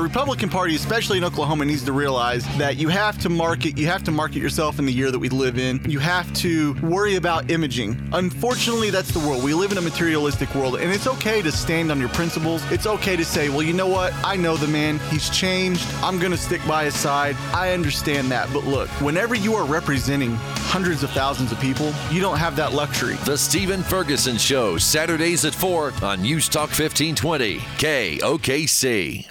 the Republican Party, especially in Oklahoma, needs to realize that you have to market. You have to market yourself in the year that we live in. You have to worry about imaging. Unfortunately, that's the world. We live in a materialistic world, and it's okay to stand on your principles. It's okay to say, well, you know what? I know the man. He's changed. I'm going to stick by his side. I understand that. But look, whenever you are representing hundreds of thousands of people, you don't have that luxury. The Stephen Ferguson Show, Saturdays at 4 on News Talk 1520, KOKC.